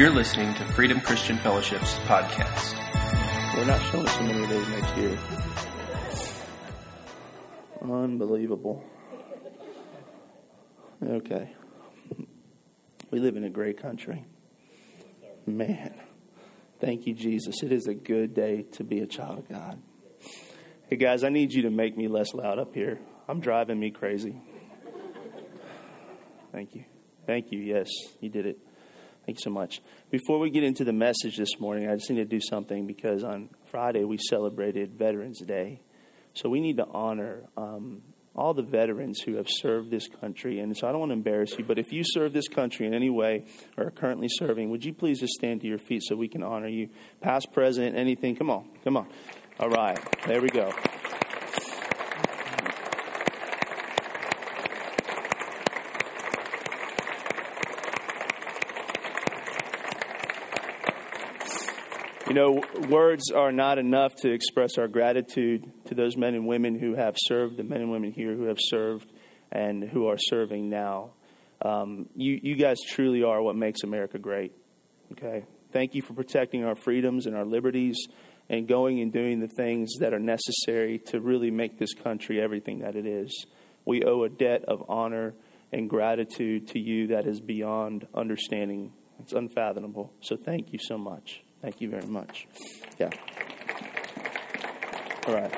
You're listening to Freedom Christian Fellowship's podcast. We're not showing so many of those next year. Unbelievable. Okay. We live in a great country. Man. Thank you, Jesus. It is a good day to be a child of God. Hey, guys, I need you to make me less loud up here. I'm driving me crazy. Thank you. Thank you. Yes, you did it. Thank you so much. Before we get into the message this morning, I just need to do something because on Friday we celebrated Veterans Day. So we need to honor um, all the veterans who have served this country. And so I don't want to embarrass you, but if you serve this country in any way or are currently serving, would you please just stand to your feet so we can honor you? Past, present, anything. Come on, come on. All right, there we go. You know, words are not enough to express our gratitude to those men and women who have served, the men and women here who have served and who are serving now. Um, you, you guys truly are what makes America great. Okay? Thank you for protecting our freedoms and our liberties and going and doing the things that are necessary to really make this country everything that it is. We owe a debt of honor and gratitude to you that is beyond understanding. It's unfathomable. So thank you so much. Thank you very much. Yeah. All right.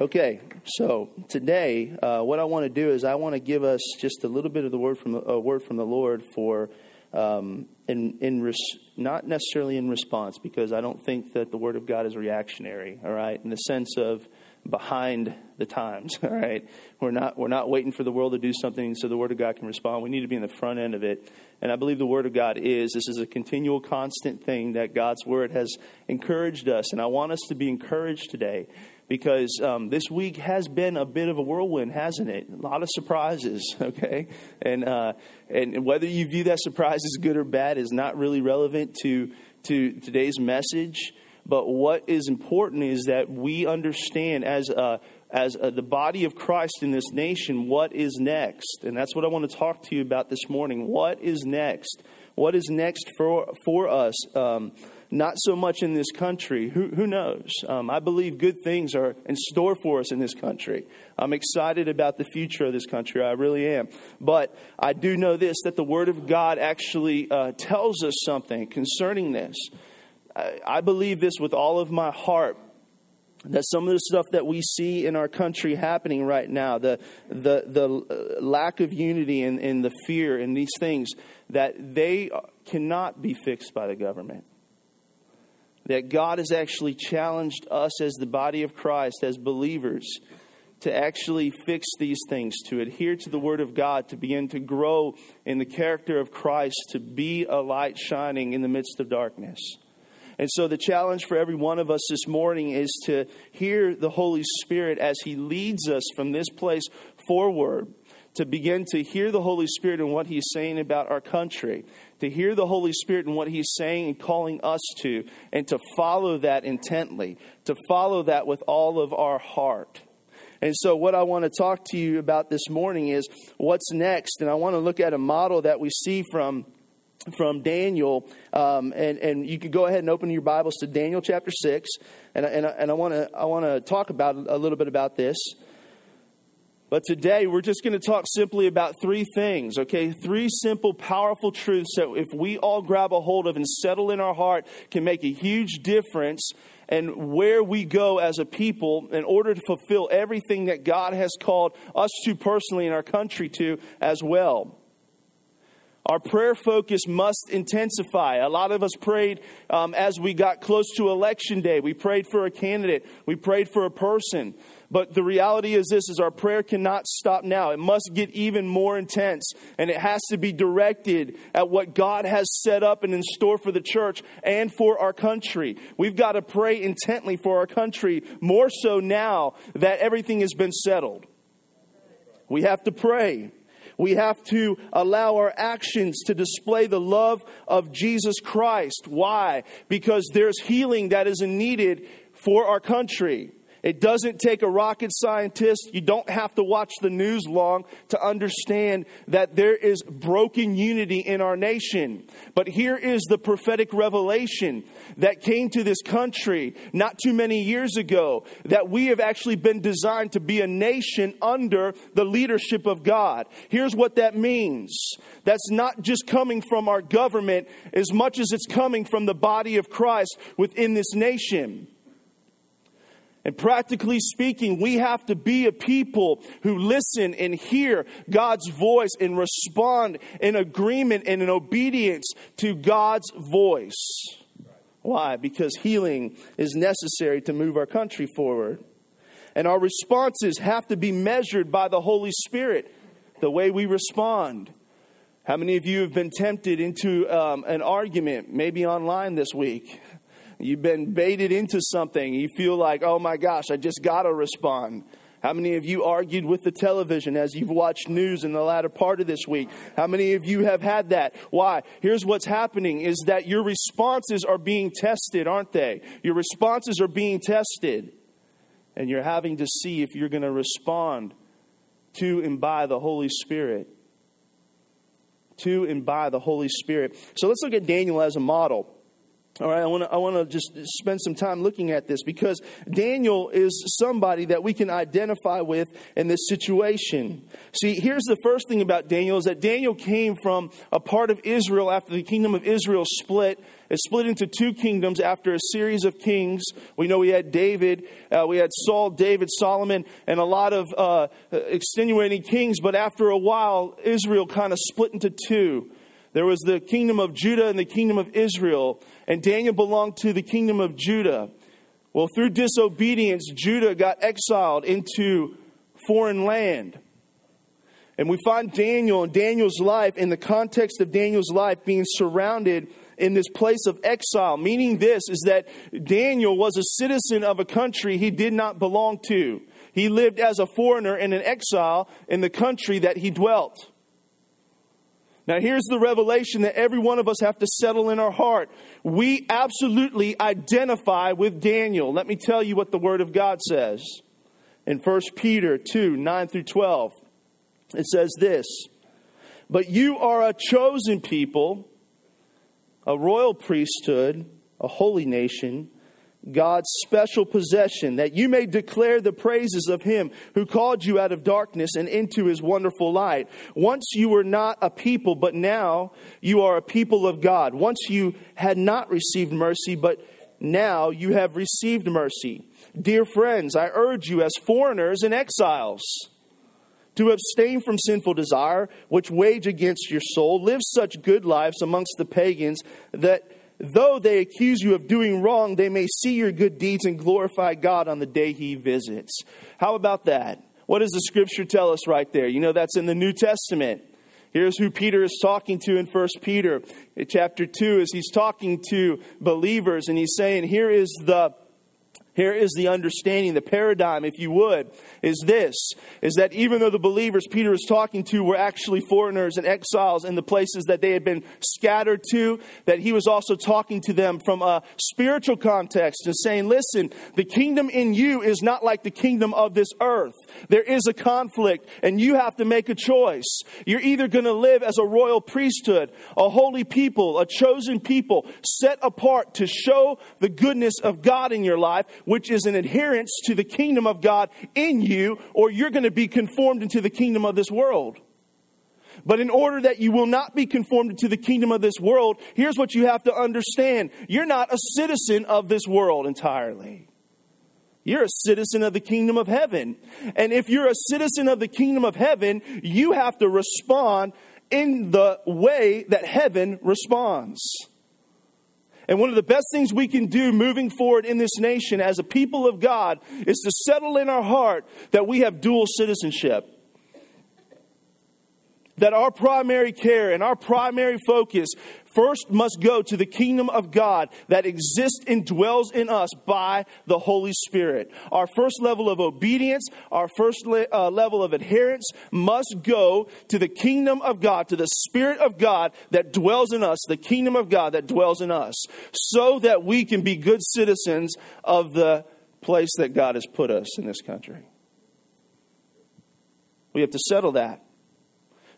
Okay, so today, uh, what I want to do is I want to give us just a little bit of the word from a word from the Lord for um, in in res- not necessarily in response because I don't think that the word of God is reactionary. All right, in the sense of behind the times. All right, we're not we're not waiting for the world to do something so the Word of God can respond. We need to be in the front end of it, and I believe the Word of God is. This is a continual, constant thing that God's Word has encouraged us, and I want us to be encouraged today because um, this week has been a bit of a whirlwind, hasn't it? A lot of surprises, okay? And uh, and whether you view that surprise as good or bad is not really relevant to to today's message. But what is important is that we understand as a, as a, the body of Christ in this nation what is next. And that's what I want to talk to you about this morning. What is next? What is next for, for us? Um, not so much in this country. Who, who knows? Um, I believe good things are in store for us in this country. I'm excited about the future of this country. I really am. But I do know this that the Word of God actually uh, tells us something concerning this. I believe this with all of my heart that some of the stuff that we see in our country happening right now, the, the, the uh, lack of unity and, and the fear and these things, that they cannot be fixed by the government. That God has actually challenged us as the body of Christ, as believers, to actually fix these things, to adhere to the Word of God, to begin to grow in the character of Christ, to be a light shining in the midst of darkness. And so, the challenge for every one of us this morning is to hear the Holy Spirit as He leads us from this place forward, to begin to hear the Holy Spirit and what He's saying about our country, to hear the Holy Spirit and what He's saying and calling us to, and to follow that intently, to follow that with all of our heart. And so, what I want to talk to you about this morning is what's next. And I want to look at a model that we see from from Daniel, um, and, and you could go ahead and open your Bibles to Daniel chapter 6, and, and, and I want to I wanna talk about a little bit about this. But today we're just going to talk simply about three things, okay? Three simple, powerful truths that if we all grab a hold of and settle in our heart can make a huge difference and where we go as a people in order to fulfill everything that God has called us to personally in our country to as well. Our prayer focus must intensify. A lot of us prayed um, as we got close to election day. We prayed for a candidate. We prayed for a person. But the reality is this is our prayer cannot stop now. It must get even more intense and it has to be directed at what God has set up and in store for the church and for our country. We've got to pray intently for our country more so now that everything has been settled. We have to pray. We have to allow our actions to display the love of Jesus Christ. Why? Because there's healing that is needed for our country. It doesn't take a rocket scientist. You don't have to watch the news long to understand that there is broken unity in our nation. But here is the prophetic revelation that came to this country not too many years ago that we have actually been designed to be a nation under the leadership of God. Here's what that means. That's not just coming from our government as much as it's coming from the body of Christ within this nation. And practically speaking, we have to be a people who listen and hear God's voice and respond in agreement and in obedience to God's voice. Why? Because healing is necessary to move our country forward. And our responses have to be measured by the Holy Spirit, the way we respond. How many of you have been tempted into um, an argument, maybe online this week? You've been baited into something. You feel like, oh my gosh, I just got to respond. How many of you argued with the television as you've watched news in the latter part of this week? How many of you have had that? Why? Here's what's happening is that your responses are being tested, aren't they? Your responses are being tested. And you're having to see if you're going to respond to and by the Holy Spirit. To and by the Holy Spirit. So let's look at Daniel as a model. All right, I want to I want to just spend some time looking at this because Daniel is somebody that we can identify with in this situation. See, here's the first thing about Daniel is that Daniel came from a part of Israel after the kingdom of Israel split. It split into two kingdoms after a series of kings. We know we had David, uh, we had Saul, David, Solomon, and a lot of uh, extenuating kings. But after a while, Israel kind of split into two. There was the kingdom of Judah and the kingdom of Israel, and Daniel belonged to the kingdom of Judah. Well, through disobedience, Judah got exiled into foreign land. And we find Daniel and Daniel's life in the context of Daniel's life being surrounded in this place of exile, meaning this is that Daniel was a citizen of a country he did not belong to. He lived as a foreigner and an exile in the country that he dwelt. Now, here's the revelation that every one of us have to settle in our heart. We absolutely identify with Daniel. Let me tell you what the Word of God says. In 1 Peter 2 9 through 12, it says this But you are a chosen people, a royal priesthood, a holy nation God's special possession, that you may declare the praises of him who called you out of darkness and into his wonderful light. Once you were not a people, but now you are a people of God. Once you had not received mercy, but now you have received mercy. Dear friends, I urge you as foreigners and exiles to abstain from sinful desire, which wage against your soul. Live such good lives amongst the pagans that though they accuse you of doing wrong, they may see your good deeds and glorify God on the day he visits. How about that? What does the scripture tell us right there? You know, that's in the New Testament. Here's who Peter is talking to in 1 Peter chapter 2 as he's talking to believers and he's saying, Here is the here is the understanding, the paradigm, if you would, is this, is that even though the believers Peter is talking to were actually foreigners and exiles in the places that they had been scattered to, that he was also talking to them from a spiritual context and saying, listen, the kingdom in you is not like the kingdom of this earth. There is a conflict and you have to make a choice. You're either going to live as a royal priesthood, a holy people, a chosen people, set apart to show the goodness of God in your life, which is an adherence to the kingdom of God in you, or you're going to be conformed into the kingdom of this world. But in order that you will not be conformed to the kingdom of this world, here's what you have to understand. You're not a citizen of this world entirely. You're a citizen of the kingdom of heaven. And if you're a citizen of the kingdom of heaven, you have to respond in the way that heaven responds. And one of the best things we can do moving forward in this nation as a people of God is to settle in our heart that we have dual citizenship. That our primary care and our primary focus first must go to the kingdom of God that exists and dwells in us by the Holy Spirit. Our first level of obedience, our first le- uh, level of adherence must go to the kingdom of God, to the Spirit of God that dwells in us, the kingdom of God that dwells in us, so that we can be good citizens of the place that God has put us in this country. We have to settle that.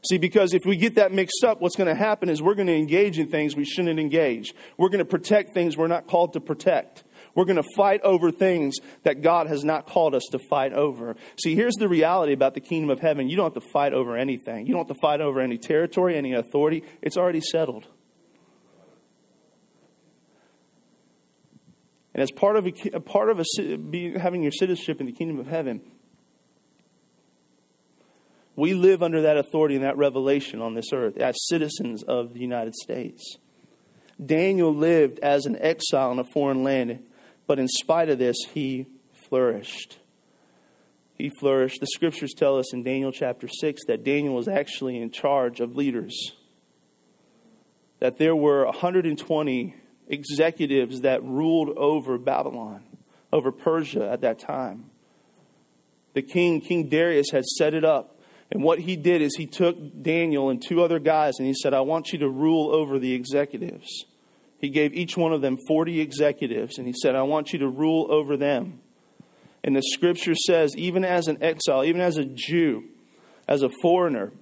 See, because if we get that mixed up, what's going to happen is we're going to engage in things we shouldn't engage. We're going to protect things we're not called to protect. We're going to fight over things that God has not called us to fight over. See, here's the reality about the kingdom of heaven you don't have to fight over anything, you don't have to fight over any territory, any authority. It's already settled. And as part of a, part of a, having your citizenship in the kingdom of heaven, we live under that authority and that revelation on this earth as citizens of the United States. Daniel lived as an exile in a foreign land, but in spite of this, he flourished. He flourished. The scriptures tell us in Daniel chapter 6 that Daniel was actually in charge of leaders, that there were 120 executives that ruled over Babylon, over Persia at that time. The king, King Darius, had set it up. And what he did is he took Daniel and two other guys and he said, I want you to rule over the executives. He gave each one of them 40 executives and he said, I want you to rule over them. And the scripture says, even as an exile, even as a Jew, as a foreigner,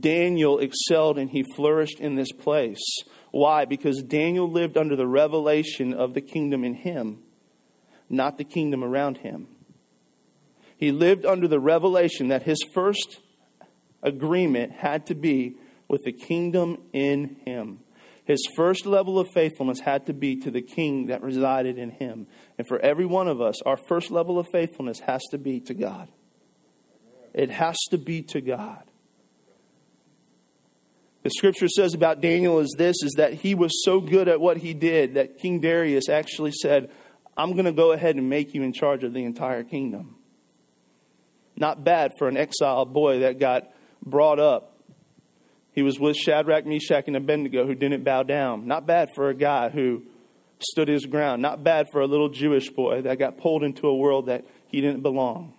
Daniel excelled and he flourished in this place. Why? Because Daniel lived under the revelation of the kingdom in him, not the kingdom around him. He lived under the revelation that his first agreement had to be with the kingdom in him. His first level of faithfulness had to be to the king that resided in him. And for every one of us, our first level of faithfulness has to be to God. It has to be to God. The scripture says about Daniel is this is that he was so good at what he did that King Darius actually said, I'm going to go ahead and make you in charge of the entire kingdom. Not bad for an exiled boy that got brought up. He was with Shadrach, Meshach, and Abednego who didn't bow down. Not bad for a guy who stood his ground. Not bad for a little Jewish boy that got pulled into a world that he didn't belong.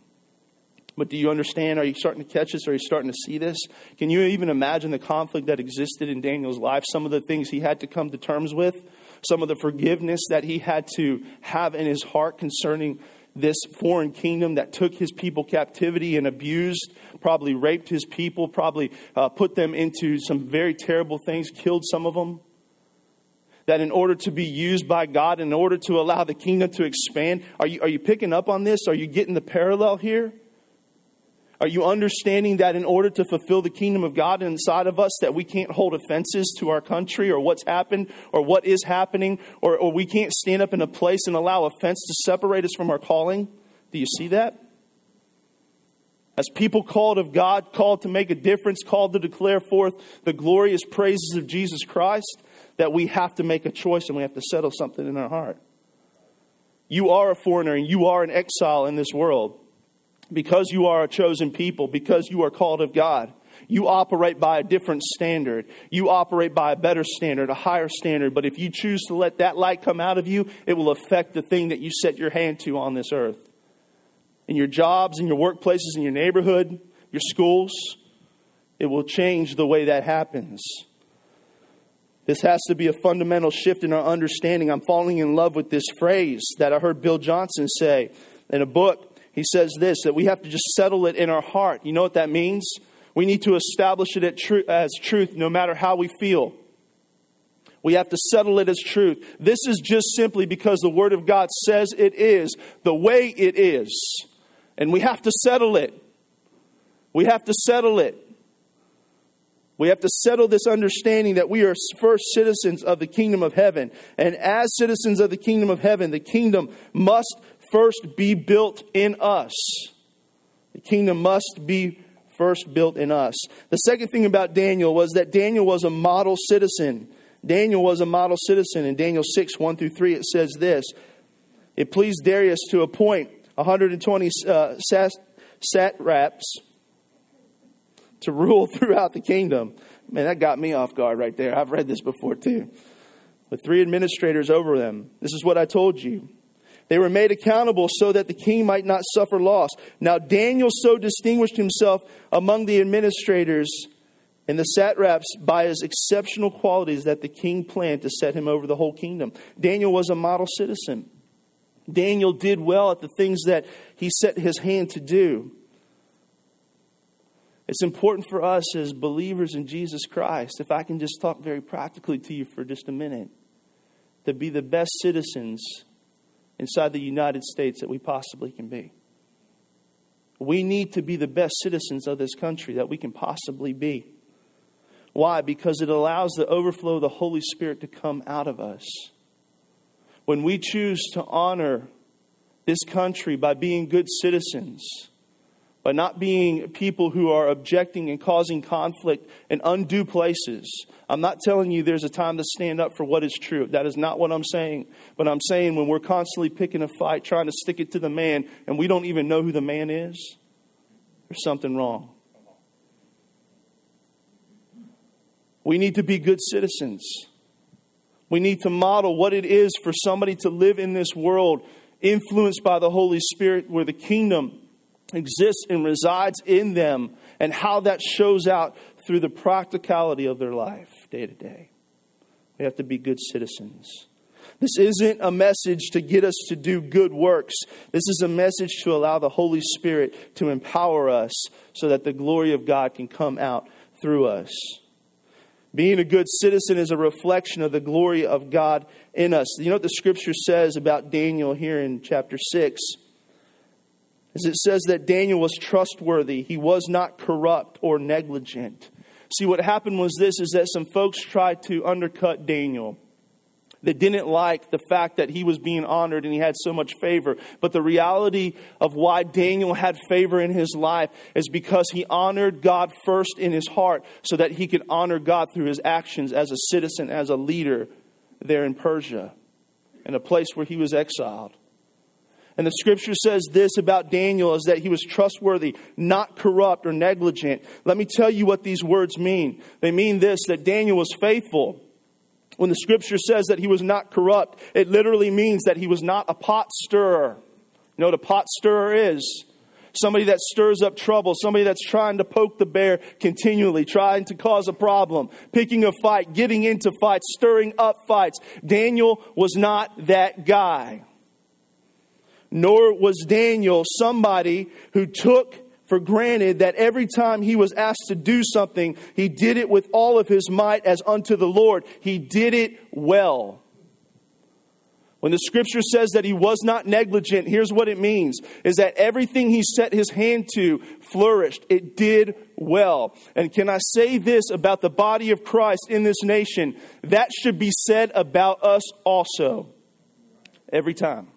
But do you understand? Are you starting to catch this? Are you starting to see this? Can you even imagine the conflict that existed in Daniel's life? Some of the things he had to come to terms with, some of the forgiveness that he had to have in his heart concerning this foreign kingdom that took his people captivity and abused, probably raped his people, probably uh, put them into some very terrible things, killed some of them. That in order to be used by God, in order to allow the kingdom to expand, are you, are you picking up on this? Are you getting the parallel here? Are you understanding that in order to fulfill the kingdom of God inside of us, that we can't hold offenses to our country or what's happened or what is happening, or, or we can't stand up in a place and allow offense to separate us from our calling? Do you see that? As people called of God, called to make a difference, called to declare forth the glorious praises of Jesus Christ, that we have to make a choice and we have to settle something in our heart. You are a foreigner and you are an exile in this world because you are a chosen people, because you are called of God, you operate by a different standard. You operate by a better standard, a higher standard. But if you choose to let that light come out of you, it will affect the thing that you set your hand to on this earth. In your jobs, in your workplaces, in your neighborhood, your schools, it will change the way that happens. This has to be a fundamental shift in our understanding. I'm falling in love with this phrase that I heard Bill Johnson say in a book he says this that we have to just settle it in our heart. You know what that means? We need to establish it as truth no matter how we feel. We have to settle it as truth. This is just simply because the Word of God says it is the way it is. And we have to settle it. We have to settle it. We have to settle this understanding that we are first citizens of the kingdom of heaven. And as citizens of the kingdom of heaven, the kingdom must first be built in us. The kingdom must be first built in us. The second thing about Daniel was that Daniel was a model citizen. Daniel was a model citizen. In Daniel 6, 1 through 3, it says this It pleased Darius to appoint 120 uh, satraps to rule throughout the kingdom. Man, that got me off guard right there. I've read this before too. With three administrators over them. This is what I told you. They were made accountable so that the king might not suffer loss. Now, Daniel so distinguished himself among the administrators and the satraps by his exceptional qualities that the king planned to set him over the whole kingdom. Daniel was a model citizen. Daniel did well at the things that he set his hand to do. It's important for us as believers in Jesus Christ, if I can just talk very practically to you for just a minute, to be the best citizens inside the United States that we possibly can be. We need to be the best citizens of this country that we can possibly be. Why? Because it allows the overflow of the Holy Spirit to come out of us. When we choose to honor this country by being good citizens, by not being people who are objecting and causing conflict in undue places. I'm not telling you there's a time to stand up for what is true. That is not what I'm saying. But I'm saying when we're constantly picking a fight, trying to stick it to the man, and we don't even know who the man is, there's something wrong. We need to be good citizens. We need to model what it is for somebody to live in this world influenced by the Holy Spirit where the kingdom exists and resides in them and how that shows out through the practicality of their life day to day. We have to be good citizens. This isn't a message to get us to do good works. This is a message to allow the Holy Spirit to empower us so that the glory of God can come out through us. Being a good citizen is a reflection of the glory of God in us. You know what the scripture says about Daniel here in chapter 6? As it says that Daniel was trustworthy, he was not corrupt or negligent. See, what happened was this is that some folks tried to undercut Daniel. They didn't like the fact that he was being honored and he had so much favor. But the reality of why Daniel had favor in his life is because he honored God first in his heart so that he could honor God through his actions as a citizen, as a leader there in Persia, in a place where he was exiled. And the scripture says this about Daniel is that he was trustworthy, not corrupt or negligent. Let me tell you what these words mean. They mean this that Daniel was faithful. When the scripture says that he was not corrupt, it literally means that he was not a pot stirrer. You know what a pot stirrer is? Somebody that stirs up trouble, somebody that's trying to poke the bear continually, trying to cause a problem, picking a fight, getting into fights, stirring up fights. Daniel was not that guy nor was Daniel somebody who took for granted that every time he was asked to do something, he did it with all of his might as unto the Lord. He did it well. When the scripture says that he was not negligent, here's what it means is that everything he set his hand to flourished. It did well. And can I say this about the body of Christ in this nation? That should be said about us also. Every time.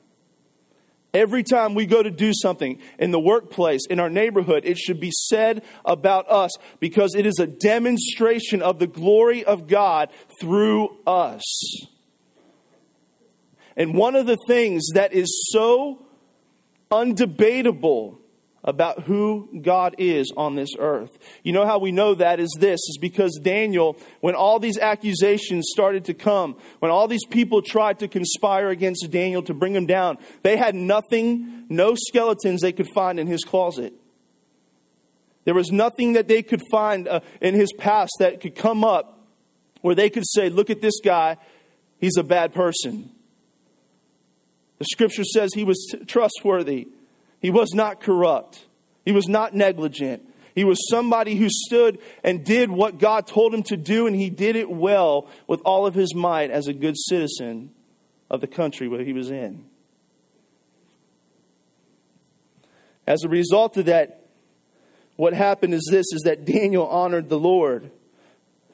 Every time we go to do something in the workplace, in our neighborhood, it should be said about us because it is a demonstration of the glory of God through us. And one of the things that is so undebatable about who God is on this earth. You know how we know that is this is because Daniel, when all these accusations started to come, when all these people tried to conspire against Daniel to bring him down, they had nothing, no skeletons they could find in his closet. There was nothing that they could find uh, in his past that could come up where they could say, Look at this guy, he's a bad person. The scripture says he was t- trustworthy. He was not corrupt. He was not negligent. He was somebody who stood and did what God told him to do, and he did it well with all of his might as a good citizen of the country where he was in. As a result of that, what happened is this is that Daniel honored the Lord.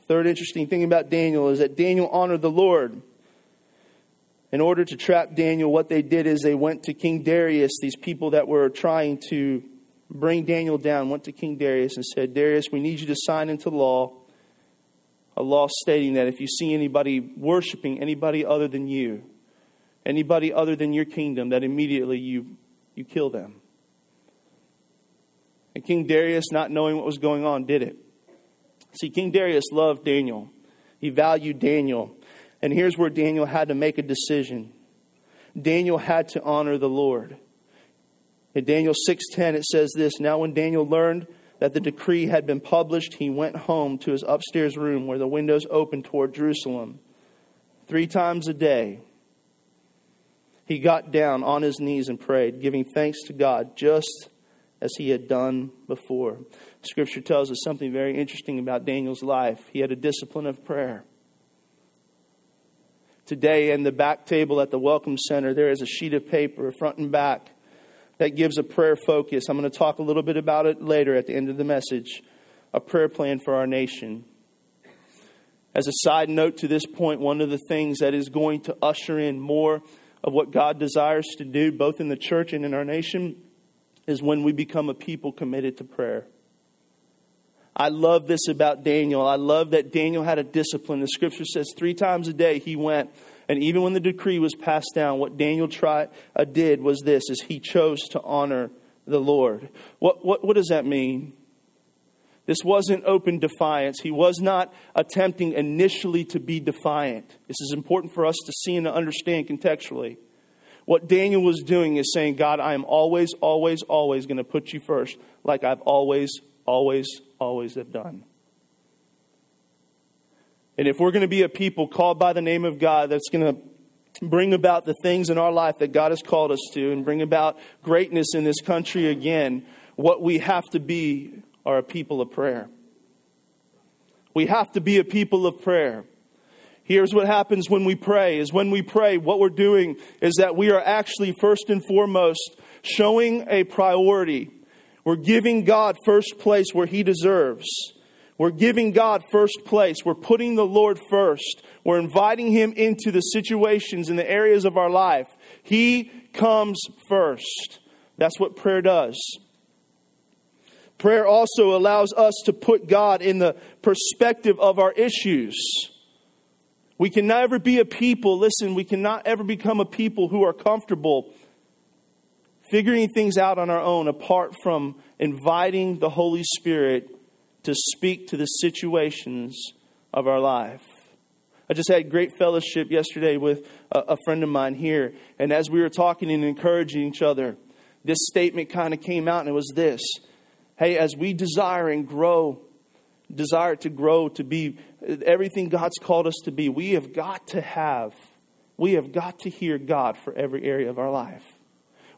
Third interesting thing about Daniel is that Daniel honored the Lord in order to trap Daniel, what they did is they went to King Darius, these people that were trying to bring Daniel down, went to King Darius and said, Darius, we need you to sign into law a law stating that if you see anybody worshiping anybody other than you, anybody other than your kingdom, that immediately you, you kill them. And King Darius, not knowing what was going on, did it. See, King Darius loved Daniel. He valued Daniel. And here's where Daniel had to make a decision. Daniel had to honor the Lord. In Daniel 6:10 it says this, now when Daniel learned that the decree had been published, he went home to his upstairs room where the windows opened toward Jerusalem. 3 times a day he got down on his knees and prayed, giving thanks to God just as he had done before. Scripture tells us something very interesting about Daniel's life. He had a discipline of prayer. Today, in the back table at the Welcome Center, there is a sheet of paper, front and back, that gives a prayer focus. I'm going to talk a little bit about it later at the end of the message. A prayer plan for our nation. As a side note to this point, one of the things that is going to usher in more of what God desires to do, both in the church and in our nation, is when we become a people committed to prayer. I love this about Daniel. I love that Daniel had a discipline. The scripture says three times a day he went, and even when the decree was passed down, what Daniel tried, uh, did was this: is he chose to honor the Lord. What, what, what does that mean? This wasn't open defiance. He was not attempting initially to be defiant. This is important for us to see and to understand contextually. What Daniel was doing is saying, God, I am always, always, always going to put you first, like I've always, always, always have done. And if we're going to be a people called by the name of God that's going to bring about the things in our life that God has called us to and bring about greatness in this country again, what we have to be are a people of prayer. We have to be a people of prayer. Here's what happens when we pray is when we pray, what we're doing is that we are actually first and foremost showing a priority we're giving God first place where He deserves. We're giving God first place. We're putting the Lord first. We're inviting Him into the situations and the areas of our life. He comes first. That's what prayer does. Prayer also allows us to put God in the perspective of our issues. We can never be a people, listen, we cannot ever become a people who are comfortable figuring things out on our own apart from inviting the Holy Spirit to speak to the situations of our life. I just had great fellowship yesterday with a, friend of mine here, and as we were talking and encouraging each other, this statement kind of came out, and it was this Hey, as we desire and grow, desire to grow to be everything God's called us to be, we have got to have, we have got to hear God for every area of our life.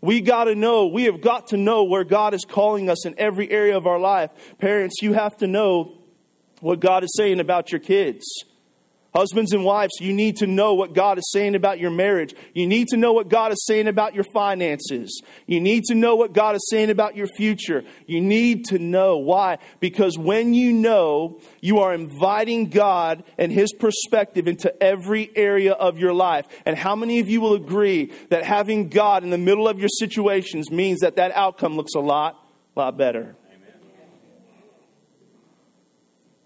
We got to know, we have got to know where God is calling us in every area of our life. Parents, you have to know what God is saying about your kids. Husbands and wives, you need to know what God is saying about your marriage. You need to know what God is saying about your finances. You need to know what God is saying about your future. You need to know. Why? Because when you know, you are inviting God and His perspective into every area of your life. And how many of you will agree that having God in the middle of your situations means that that outcome looks a lot, lot better?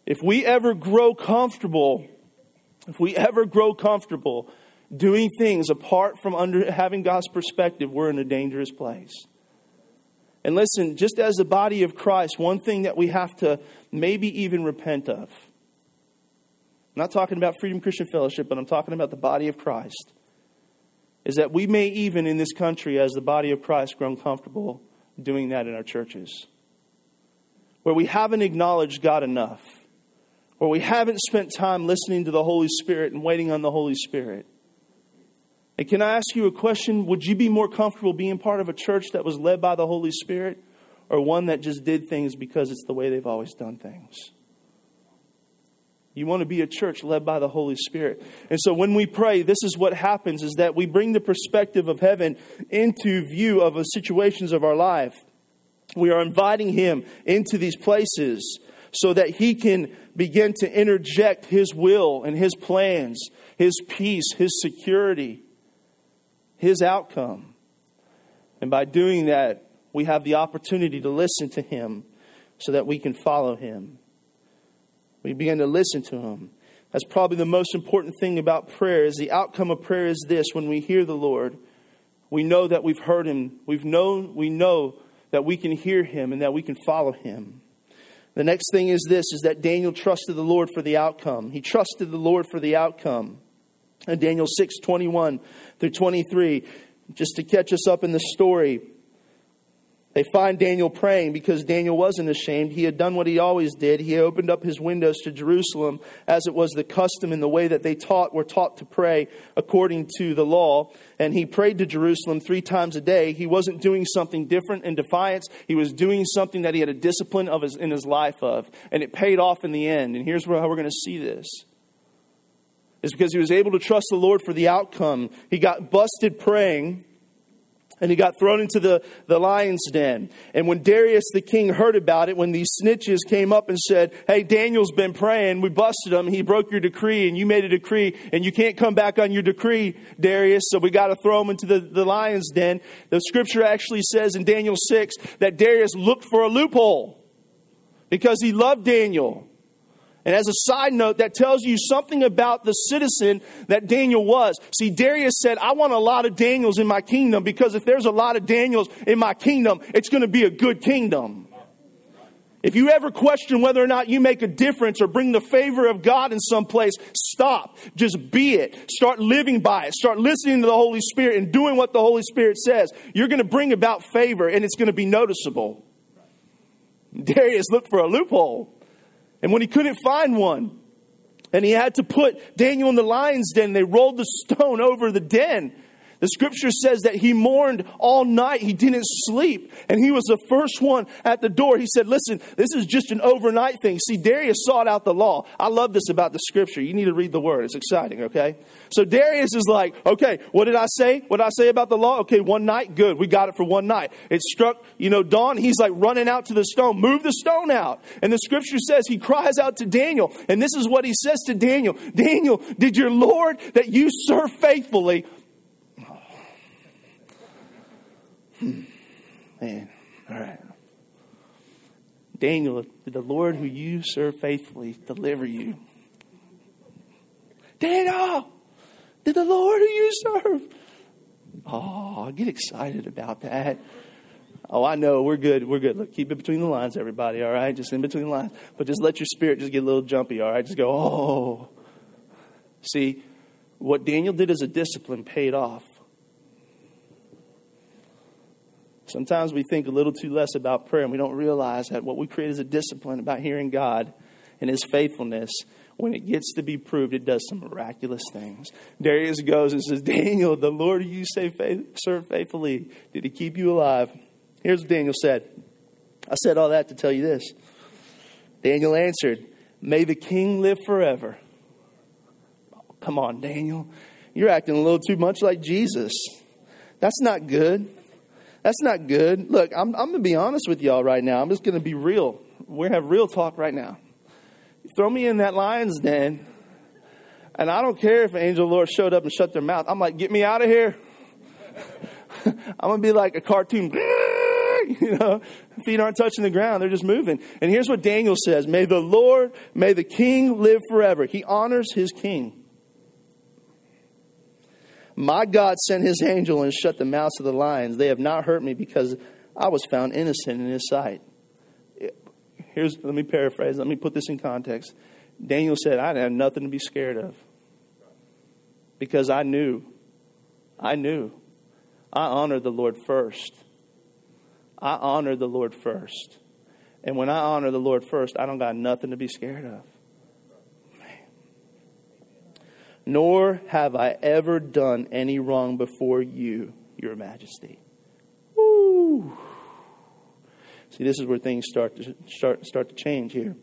If we ever grow comfortable if we ever grow comfortable doing things apart from under having God's perspective, we're in a dangerous place. And listen, just as the body of Christ, one thing that we have to maybe even repent of. I'm not talking about Freedom Christian Fellowship, but I'm talking about the body of Christ. Is that we may even in this country, as the body of Christ, grown comfortable doing that in our churches. Where we haven't acknowledged God enough or we haven't spent time listening to the Holy Spirit and waiting on the Holy Spirit. And can I ask you a question? Would you be more comfortable being part of a church that was led by the Holy Spirit or one that just did things because it's the way they've always done things? You want to be a church led by the Holy Spirit. And so when we pray, this is what happens is that we bring the perspective of heaven into view of the situations of our life. We are inviting him into these places so that he can begin to interject his will and his plans, his peace, his security, his outcome. And by doing that, we have the opportunity to listen to him so that we can follow him. We begin to listen to him. That's probably the most important thing about prayer is the outcome of prayer is this when we hear the Lord, we know that we've heard him. We've known we know that we can hear him and that we can follow him. The next thing is this is that Daniel trusted the Lord for the outcome. He trusted the Lord for the outcome. And Daniel 6, 21 through 23, just to catch us up in the story, They find Daniel praying because Daniel wasn't ashamed. He had done what he always did. He opened up his windows to Jerusalem as it was the custom in the way that they taught were taught to pray according to the law. And he prayed to Jerusalem three times a day. He wasn't doing something different in defiance. He was doing something that he had a discipline of his, in his life of. And it paid off in the end. And here's where, how we're going to see this is because he was able to trust the Lord for the outcome. He got busted praying and he got thrown into the, the lion's den. And when Darius the king heard about it, when these snitches came up and said, Hey, Daniel's been praying, we busted him, he broke your decree, and you made a decree, and you can't come back on your decree, Darius, so we got to throw him into the, the lion's den. The scripture actually says in Daniel 6 that Darius looked for a loophole because he loved Daniel. And as a side note, that tells you something about the citizen that Daniel was. See, Darius said, I want a lot of Daniels in my kingdom because if there's a lot of Daniels in my kingdom, it's going to be a good kingdom. If you ever question whether or not you make a difference or bring the favor of God in some place, stop. Just be it. Start living by it. Start listening to the Holy Spirit and doing what the Holy Spirit says. You're going to bring about favor and it's going to be noticeable. Darius looked for a loophole. And when he couldn't find one, and he had to put Daniel in the lion's den, they rolled the stone over the den. The scripture says that he mourned all night. He didn't sleep. And he was the first one at the door. He said, Listen, this is just an overnight thing. See, Darius sought out the law. I love this about the scripture. You need to read the word. It's exciting, okay? So Darius is like, Okay, what did I say? What did I say about the law? Okay, one night, good. We got it for one night. It struck, you know, dawn. He's like running out to the stone. Move the stone out. And the scripture says he cries out to Daniel. And this is what he says to Daniel Daniel, did your Lord that you serve faithfully Hmm. Man, all right. Daniel, did the Lord who you serve faithfully deliver you? Daniel, did the Lord who you serve? Oh, I get excited about that. Oh, I know, we're good, we're good. Look, keep it between the lines, everybody, all right? Just in between the lines. But just let your spirit just get a little jumpy, all right? Just go, oh. See, what Daniel did as a discipline paid off. Sometimes we think a little too less about prayer and we don't realize that what we create is a discipline about hearing God and His faithfulness. When it gets to be proved, it does some miraculous things. Darius goes and says, Daniel, the Lord you say faith, serve faithfully, did He keep you alive? Here's what Daniel said. I said all that to tell you this. Daniel answered, May the king live forever. Oh, come on, Daniel. You're acting a little too much like Jesus. That's not good. That's not good. Look, I'm, I'm going to be honest with y'all right now. I'm just going to be real. We're to have real talk right now. Throw me in that lion's den, and I don't care if an angel Lord showed up and shut their mouth. I'm like, get me out of here. I'm going to be like a cartoon. you know, feet aren't touching the ground, they're just moving. And here's what Daniel says May the Lord, may the king live forever. He honors his king. My God sent his angel and shut the mouths of the lions. They have not hurt me because I was found innocent in his sight. Here's, let me paraphrase, let me put this in context. Daniel said, I have nothing to be scared of because I knew, I knew, I honored the Lord first. I honored the Lord first. And when I honor the Lord first, I don't got nothing to be scared of. Nor have I ever done any wrong before you, your majesty. Woo. See, this is where things start to start, start to change here.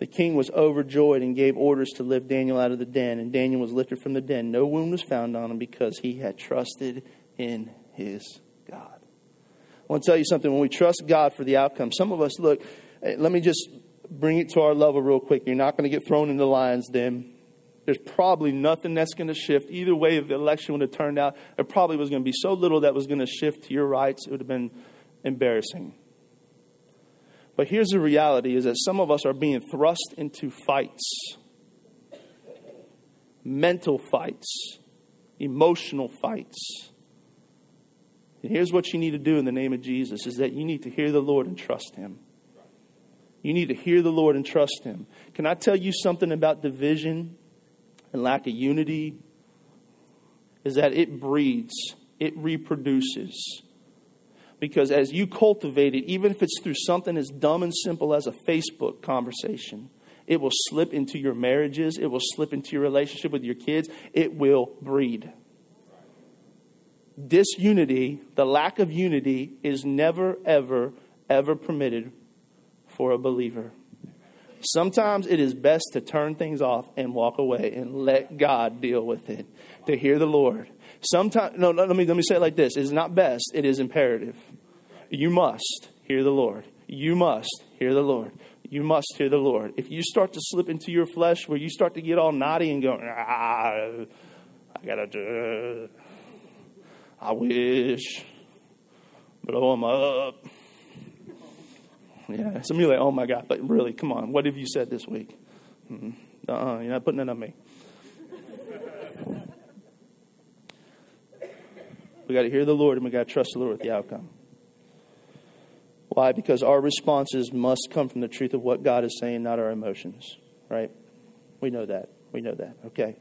The king was overjoyed and gave orders to lift Daniel out of the den, and Daniel was lifted from the den. No wound was found on him because he had trusted in his God. I want to tell you something. When we trust God for the outcome, some of us, look, eh, let me just bring it to our level real quick. You're not going to get thrown in the lion's den there's probably nothing that's going to shift. Either way, if the election would have turned out, there probably was going to be so little that was going to shift to your rights, it would have been embarrassing. But here's the reality is that some of us are being thrust into fights. Mental fights, emotional fights. And here's what you need to do in the name of Jesus is that you need to hear the Lord and trust him. You need to hear the Lord and trust him. Can I tell you something about division and lack of unity is that it breeds, it reproduces. Because as you cultivate it, even if it's through something as dumb and simple as a Facebook conversation, it will slip into your marriages, it will slip into your relationship with your kids, it will breed. Disunity, the lack of unity, is never, ever, ever permitted for a believer. Sometimes it is best to turn things off and walk away and let God deal with it, to hear the Lord. Sometimes, no, let me, let me say it like this it's not best, it is imperative. You must hear the Lord. You must hear the Lord. You must hear the Lord. If you start to slip into your flesh where you start to get all naughty and go, ah, I gotta do, I wish, blow them up. Yeah, some of you are like, oh my God, but really, come on, what have you said this week? Mm-hmm. Uh-uh, you're not putting it on me. we got to hear the Lord and we got to trust the Lord with the outcome. Why? Because our responses must come from the truth of what God is saying, not our emotions, right? We know that. We know that. Okay.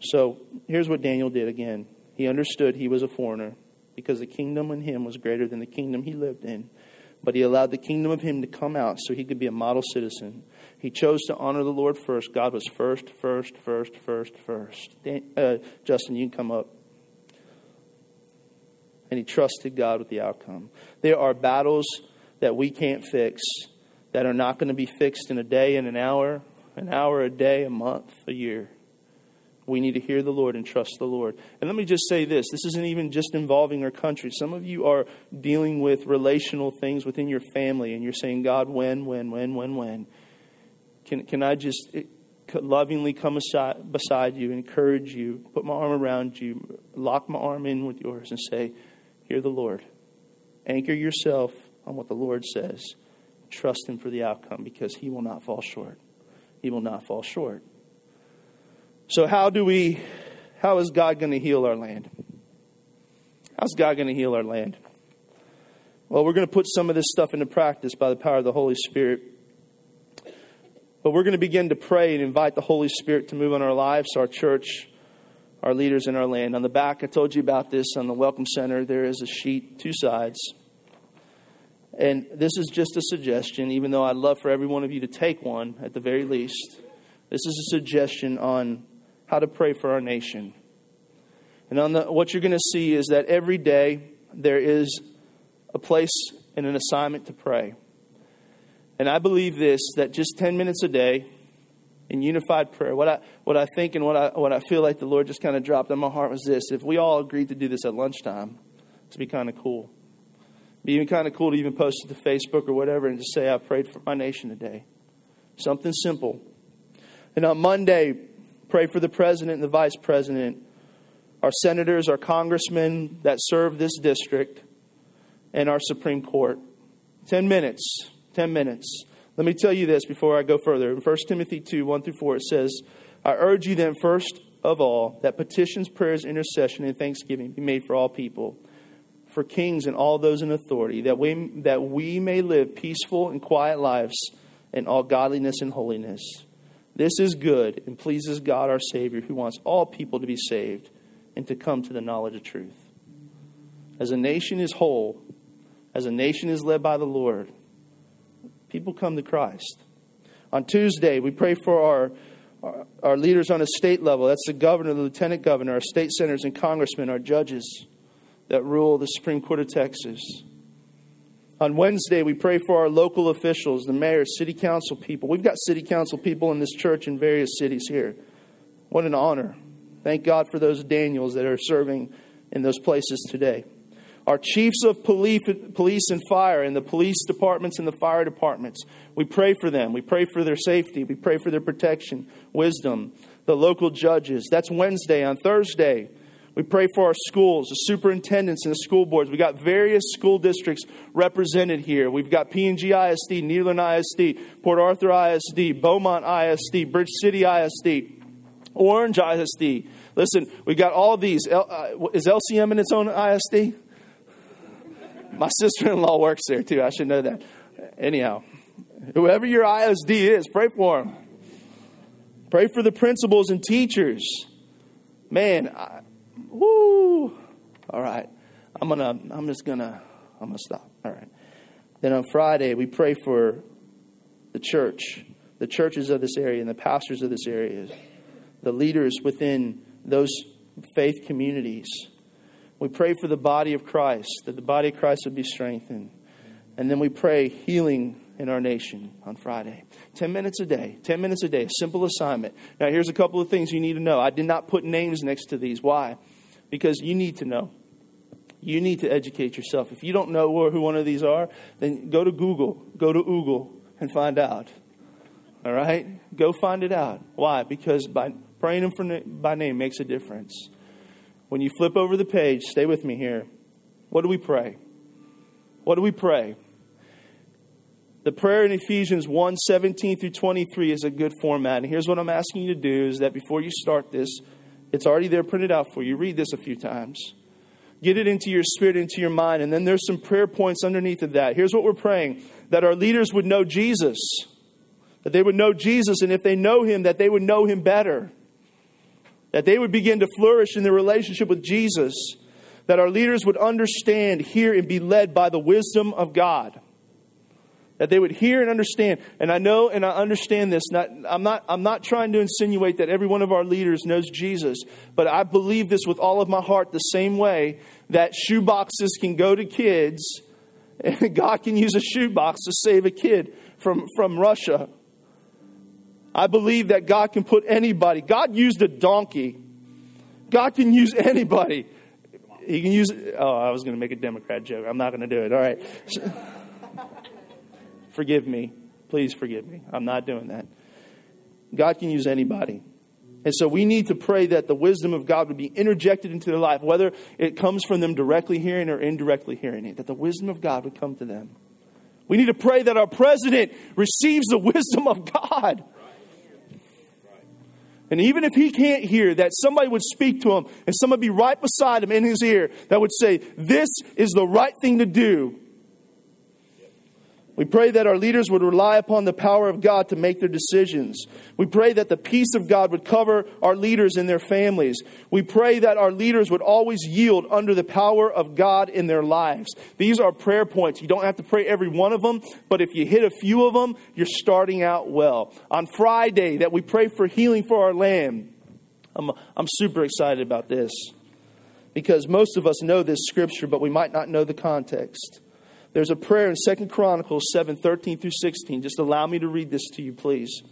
So here's what Daniel did again. He understood he was a foreigner because the kingdom in him was greater than the kingdom he lived in but he allowed the kingdom of him to come out so he could be a model citizen. He chose to honor the Lord first. God was first, first, first, first, first. Uh, Justin, you can come up. And he trusted God with the outcome. There are battles that we can't fix that are not going to be fixed in a day, in an hour, an hour, a day, a month, a year. We need to hear the Lord and trust the Lord. And let me just say this this isn't even just involving our country. Some of you are dealing with relational things within your family, and you're saying, God, when, when, when, when, when? Can, can I just eh, lovingly come aside, beside you, encourage you, put my arm around you, lock my arm in with yours, and say, Hear the Lord. Anchor yourself on what the Lord says. Trust Him for the outcome because He will not fall short. He will not fall short. So, how do we, how is God going to heal our land? How's God going to heal our land? Well, we're going to put some of this stuff into practice by the power of the Holy Spirit. But we're going to begin to pray and invite the Holy Spirit to move on our lives, our church, our leaders in our land. On the back, I told you about this on the Welcome Center. There is a sheet, two sides. And this is just a suggestion, even though I'd love for every one of you to take one at the very least. This is a suggestion on how to pray for our nation. And on the, what you're going to see is that every day there is a place and an assignment to pray. And I believe this that just 10 minutes a day in unified prayer, what I, what I think and what I, what I feel like the Lord just kind of dropped in my heart was this if we all agreed to do this at lunchtime, it'd be kind of cool. Be even kind of cool to even post it to Facebook or whatever and just say, I prayed for my nation today. Something simple. And on Monday, Pray for the president and the vice president, our senators, our congressmen that serve this district, and our Supreme Court. 10 minutes. 10 minutes. Let me tell you this before I go further. In 1 Timothy 2 1 through 4, it says, I urge you then, first of all, that petitions, prayers, intercession, and thanksgiving be made for all people, for kings and all those in authority, that we, that we may live peaceful and quiet lives in all godliness and holiness. This is good and pleases God our Savior, who wants all people to be saved and to come to the knowledge of truth. As a nation is whole, as a nation is led by the Lord, people come to Christ. On Tuesday, we pray for our, our, our leaders on a state level. That's the governor, the lieutenant governor, our state senators and congressmen, our judges that rule the Supreme Court of Texas. On Wednesday, we pray for our local officials, the mayor, city council people. We've got city council people in this church in various cities here. What an honor. Thank God for those Daniels that are serving in those places today. Our chiefs of police, police and fire, and the police departments and the fire departments, we pray for them. We pray for their safety. We pray for their protection, wisdom. The local judges. That's Wednesday. On Thursday, we pray for our schools, the superintendents and the school boards. We've got various school districts represented here. We've got PNG ISD, Nederland ISD, Port Arthur ISD, Beaumont ISD, Bridge City ISD, Orange ISD. Listen, we've got all these. Uh, is LCM in its own ISD? My sister in law works there too. I should know that. Anyhow, whoever your ISD is, pray for them. Pray for the principals and teachers. Man, I, Woo! All right. I'm gonna I'm just gonna I'm to stop. All right. Then on Friday, we pray for the church, the churches of this area, and the pastors of this area, the leaders within those faith communities. We pray for the body of Christ, that the body of Christ would be strengthened. And then we pray healing in our nation on Friday. 10 minutes a day. 10 minutes a day. A simple assignment. Now, here's a couple of things you need to know. I did not put names next to these. Why? Because you need to know. You need to educate yourself. If you don't know who one of these are, then go to Google. Go to Google and find out. All right? Go find it out. Why? Because by praying them for, by name makes a difference. When you flip over the page, stay with me here. What do we pray? What do we pray? The prayer in Ephesians 1 17 through 23 is a good format. And here's what I'm asking you to do is that before you start this, it's already there printed out for you. Read this a few times. Get it into your spirit, into your mind. And then there's some prayer points underneath of that. Here's what we're praying that our leaders would know Jesus, that they would know Jesus, and if they know him, that they would know him better, that they would begin to flourish in their relationship with Jesus, that our leaders would understand, hear, and be led by the wisdom of God that they would hear and understand. And I know and I understand this. Not, I'm, not, I'm not trying to insinuate that every one of our leaders knows Jesus, but I believe this with all of my heart the same way that shoeboxes can go to kids, and God can use a shoebox to save a kid from, from Russia. I believe that God can put anybody. God used a donkey. God can use anybody. He can use. Oh, I was going to make a Democrat joke. I'm not going to do it. All right. Forgive me. Please forgive me. I'm not doing that. God can use anybody. And so we need to pray that the wisdom of God would be interjected into their life, whether it comes from them directly hearing or indirectly hearing it, that the wisdom of God would come to them. We need to pray that our president receives the wisdom of God. And even if he can't hear, that somebody would speak to him and somebody be right beside him in his ear that would say, This is the right thing to do we pray that our leaders would rely upon the power of God to make their decisions. We pray that the peace of God would cover our leaders and their families. We pray that our leaders would always yield under the power of God in their lives. These are prayer points. You don't have to pray every one of them, but if you hit a few of them, you're starting out well. On Friday, that we pray for healing for our land. I'm, I'm super excited about this because most of us know this scripture, but we might not know the context. There's a prayer in Second Chronicles 7 13 through 16. Just allow me to read this to you, please.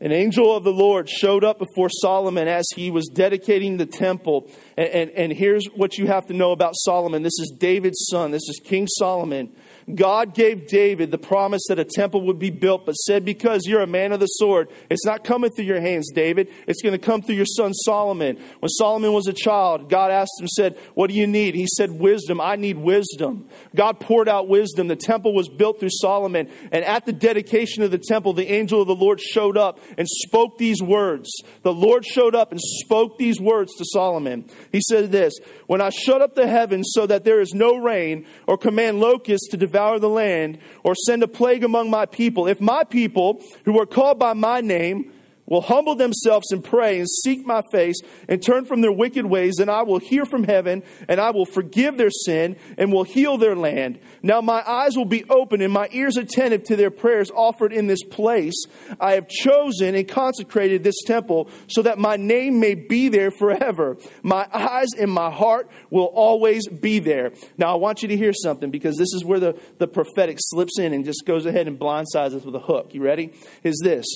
An angel of the Lord showed up before Solomon as he was dedicating the temple. And, and, and, here's what you have to know about Solomon this is David's son, this is King Solomon. God gave David the promise that a temple would be built, but said, Because you're a man of the sword, it's not coming through your hands, David. It's going to come through your son Solomon. When Solomon was a child, God asked him, said, What do you need? He said, Wisdom. I need wisdom. God poured out wisdom. The temple was built through Solomon. And at the dedication of the temple, the angel of the Lord showed up and spoke these words. The Lord showed up and spoke these words to Solomon. He said this When I shut up the heavens so that there is no rain, or command locusts to devour devour the land or send a plague among my people. If my people, who are called by my name, will humble themselves and pray and seek my face and turn from their wicked ways, then I will hear from heaven and I will forgive their sin and will heal their land. Now my eyes will be open and my ears attentive to their prayers offered in this place. I have chosen and consecrated this temple so that my name may be there forever. My eyes and my heart will always be there. Now I want you to hear something because this is where the, the prophetic slips in and just goes ahead and blindsides us with a hook. You ready? Is this.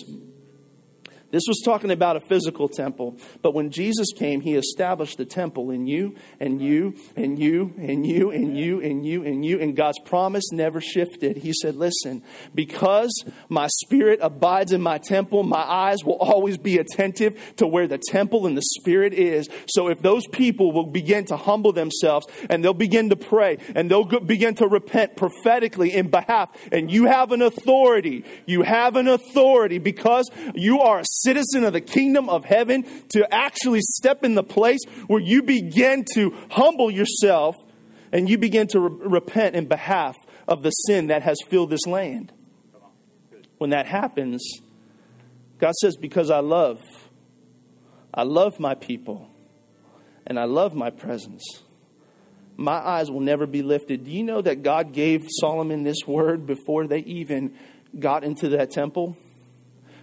This was talking about a physical temple. But when Jesus came, he established the temple in you and you and you and you and you and you and you. And God's promise never shifted. He said, Listen, because my spirit abides in my temple, my eyes will always be attentive to where the temple and the spirit is. So if those people will begin to humble themselves and they'll begin to pray and they'll begin to repent prophetically in behalf, and you have an authority, you have an authority because you are a citizen of the kingdom of heaven to actually step in the place where you begin to humble yourself and you begin to re- repent in behalf of the sin that has filled this land. When that happens, God says, Because I love, I love my people, and I love my presence. my eyes will never be lifted. Do you know that God gave Solomon this word before they even got into that temple?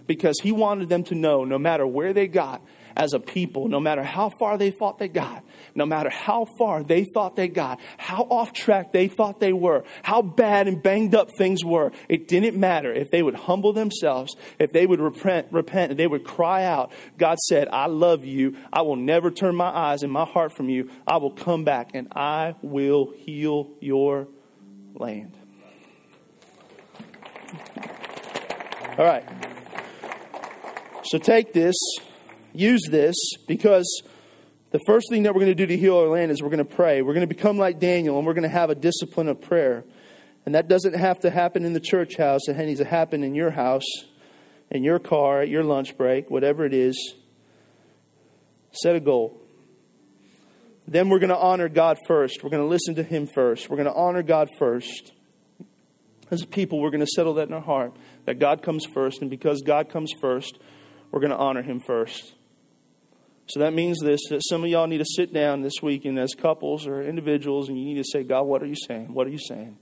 Because he wanted them to know no matter where they got, as a people, no matter how far they thought they got, no matter how far they thought they got, how off track they thought they were, how bad and banged up things were, it didn't matter. If they would humble themselves, if they would repent, repent, and they would cry out, God said, I love you. I will never turn my eyes and my heart from you. I will come back and I will heal your land. All right. So take this use this because the first thing that we're going to do to heal our land is we're going to pray. We're going to become like Daniel and we're going to have a discipline of prayer. And that doesn't have to happen in the church house. It needs to happen in your house, in your car, at your lunch break, whatever it is. Set a goal. Then we're going to honor God first. We're going to listen to Him first. We're going to honor God first. As a people, we're going to settle that in our heart that God comes first. And because God comes first, we're going to honor Him first. So that means this that some of y'all need to sit down this weekend as couples or individuals and you need to say, God, what are you saying? What are you saying?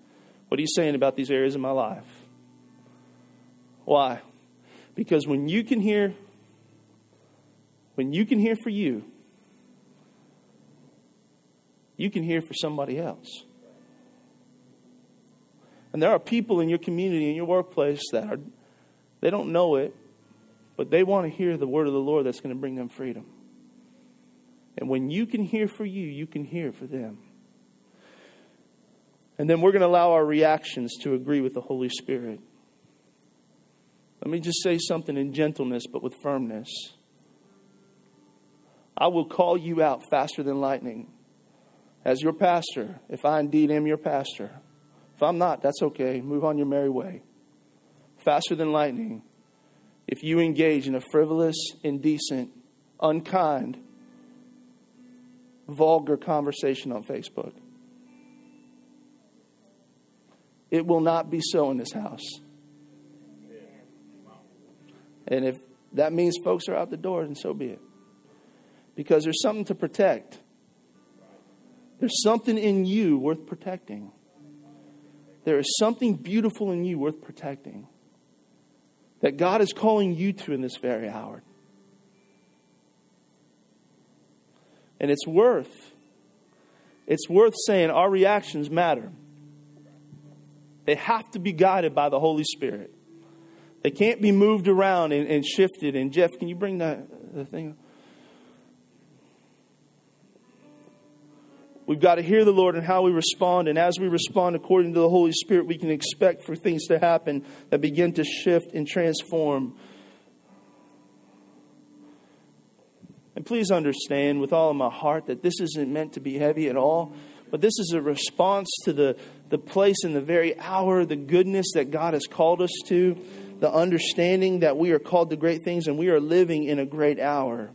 What are you saying about these areas of my life? Why? Because when you can hear, when you can hear for you, you can hear for somebody else. And there are people in your community, in your workplace that are, they don't know it, but they want to hear the word of the Lord that's going to bring them freedom. And when you can hear for you, you can hear for them. And then we're going to allow our reactions to agree with the Holy Spirit. Let me just say something in gentleness, but with firmness. I will call you out faster than lightning as your pastor, if I indeed am your pastor. If I'm not, that's okay. Move on your merry way. Faster than lightning. If you engage in a frivolous, indecent, unkind, vulgar conversation on Facebook. It will not be so in this house. And if that means folks are out the door, then so be it. Because there's something to protect. There's something in you worth protecting. There is something beautiful in you worth protecting that God is calling you to in this very hour. And it's worth, it's worth saying our reactions matter. They have to be guided by the Holy Spirit. They can't be moved around and, and shifted. And Jeff, can you bring that the thing? We've got to hear the Lord and how we respond. And as we respond according to the Holy Spirit, we can expect for things to happen that begin to shift and transform And please understand with all of my heart that this isn't meant to be heavy at all, but this is a response to the, the place in the very hour, the goodness that God has called us to, the understanding that we are called to great things and we are living in a great hour.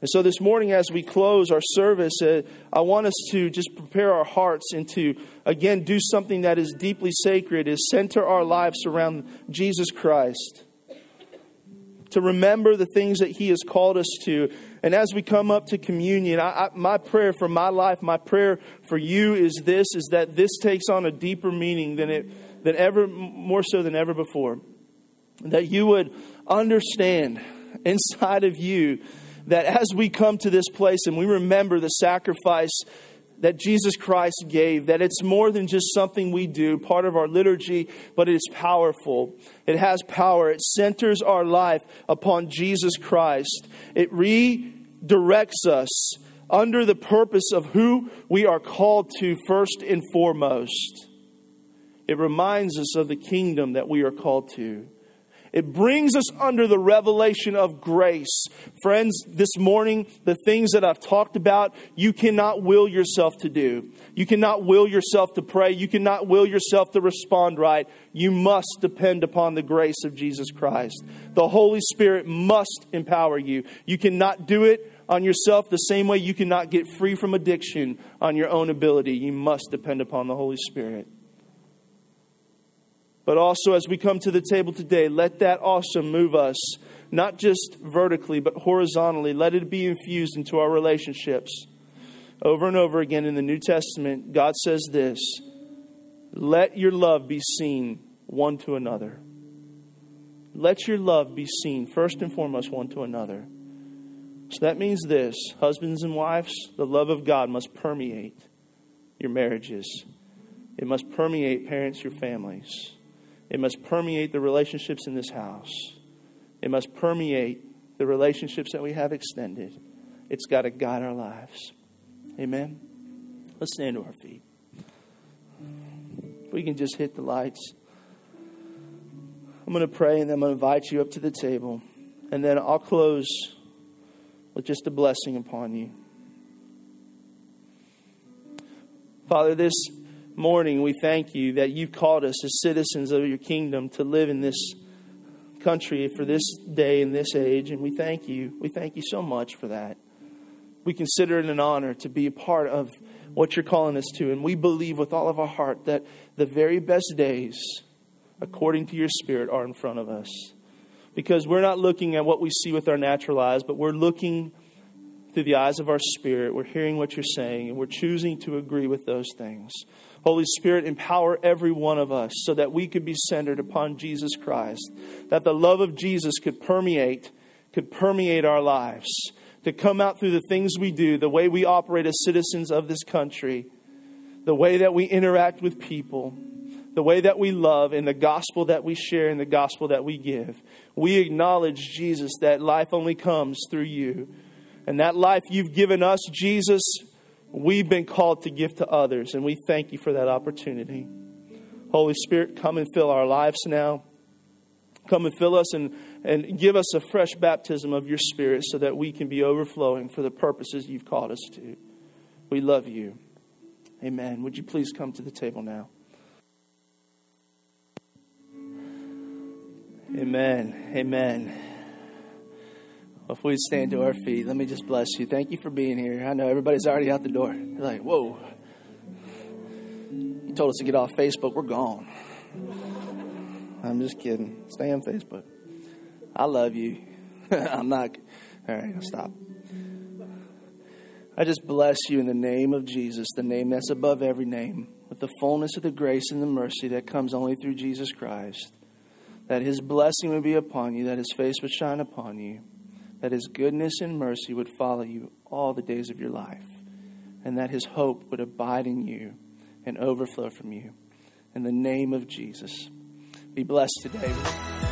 And so this morning, as we close our service, uh, I want us to just prepare our hearts and to, again, do something that is deeply sacred, is center our lives around Jesus Christ to remember the things that He has called us to. And as we come up to communion, I, I, my prayer for my life, my prayer for you is this: is that this takes on a deeper meaning than it than ever, more so than ever before. That you would understand inside of you that as we come to this place and we remember the sacrifice that Jesus Christ gave, that it's more than just something we do, part of our liturgy, but it is powerful. It has power. It centers our life upon Jesus Christ. It redirects us under the purpose of who we are called to first and foremost. It reminds us of the kingdom that we are called to. It brings us under the revelation of grace. Friends, this morning, the things that I've talked about, you cannot will yourself to do. You cannot will yourself to pray. You cannot will yourself to respond right. You must depend upon the grace of Jesus Christ. The Holy Spirit must empower you. You cannot do it on yourself the same way you cannot get free from addiction on your own ability. You must depend upon the Holy Spirit. But also, as we come to the table today, let that also move us, not just vertically, but horizontally. Let it be infused into our relationships. Over and over again in the New Testament, God says this Let your love be seen one to another. Let your love be seen first and foremost one to another. So that means this husbands and wives, the love of God must permeate your marriages. It must permeate parents, your families. It must permeate the relationships in this house. It must permeate the relationships that we have extended. It's got to guide our lives. Amen. Let's stand to our feet. If we can just hit the lights. I'm going to pray and then I'm going to invite you up to the table. And then I'll close with just a blessing upon you. Father, this morning we thank you that you've called us as citizens of your kingdom to live in this country for this day and this age. And we thank you. We thank you so much for that. We consider it an honor to be a part of what you're calling us to. And we believe with all of our heart that the very best days, according to your Spirit, are in front of us because we're not looking at what we see with our natural eyes, but we're looking through the eyes of our spirit. We're hearing what you're saying, and we're choosing to agree with those things. Holy Spirit, empower every one of us so that we could be centered upon Jesus Christ, that the love of Jesus could permeate, could permeate our lives, to come out through the things we do, the way we operate as citizens of this country, the way that we interact with people the way that we love and the gospel that we share and the gospel that we give. We acknowledge, Jesus, that life only comes through you. And that life you've given us, Jesus, we've been called to give to others. And we thank you for that opportunity. Holy Spirit, come and fill our lives now. Come and fill us and, and give us a fresh baptism of your Spirit so that we can be overflowing for the purposes you've called us to. We love you. Amen. Would you please come to the table now? Amen. Amen. If we stand to our feet, let me just bless you. Thank you for being here. I know everybody's already out the door. You're like, whoa. You told us to get off Facebook. We're gone. I'm just kidding. Stay on Facebook. I love you. I'm not. All right, I'll stop. I just bless you in the name of Jesus, the name that's above every name, with the fullness of the grace and the mercy that comes only through Jesus Christ that his blessing would be upon you, that his face would shine upon you, that his goodness and mercy would follow you all the days of your life, and that his hope would abide in you and overflow from you. In the name of Jesus. Be blessed today.